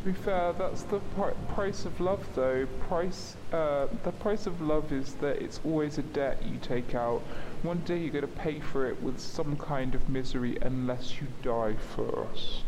To be fair, that's the pri- price of love, though. Price, uh, the price of love is that it's always a debt you take out. One day you're going to pay for it with some kind of misery unless you die first.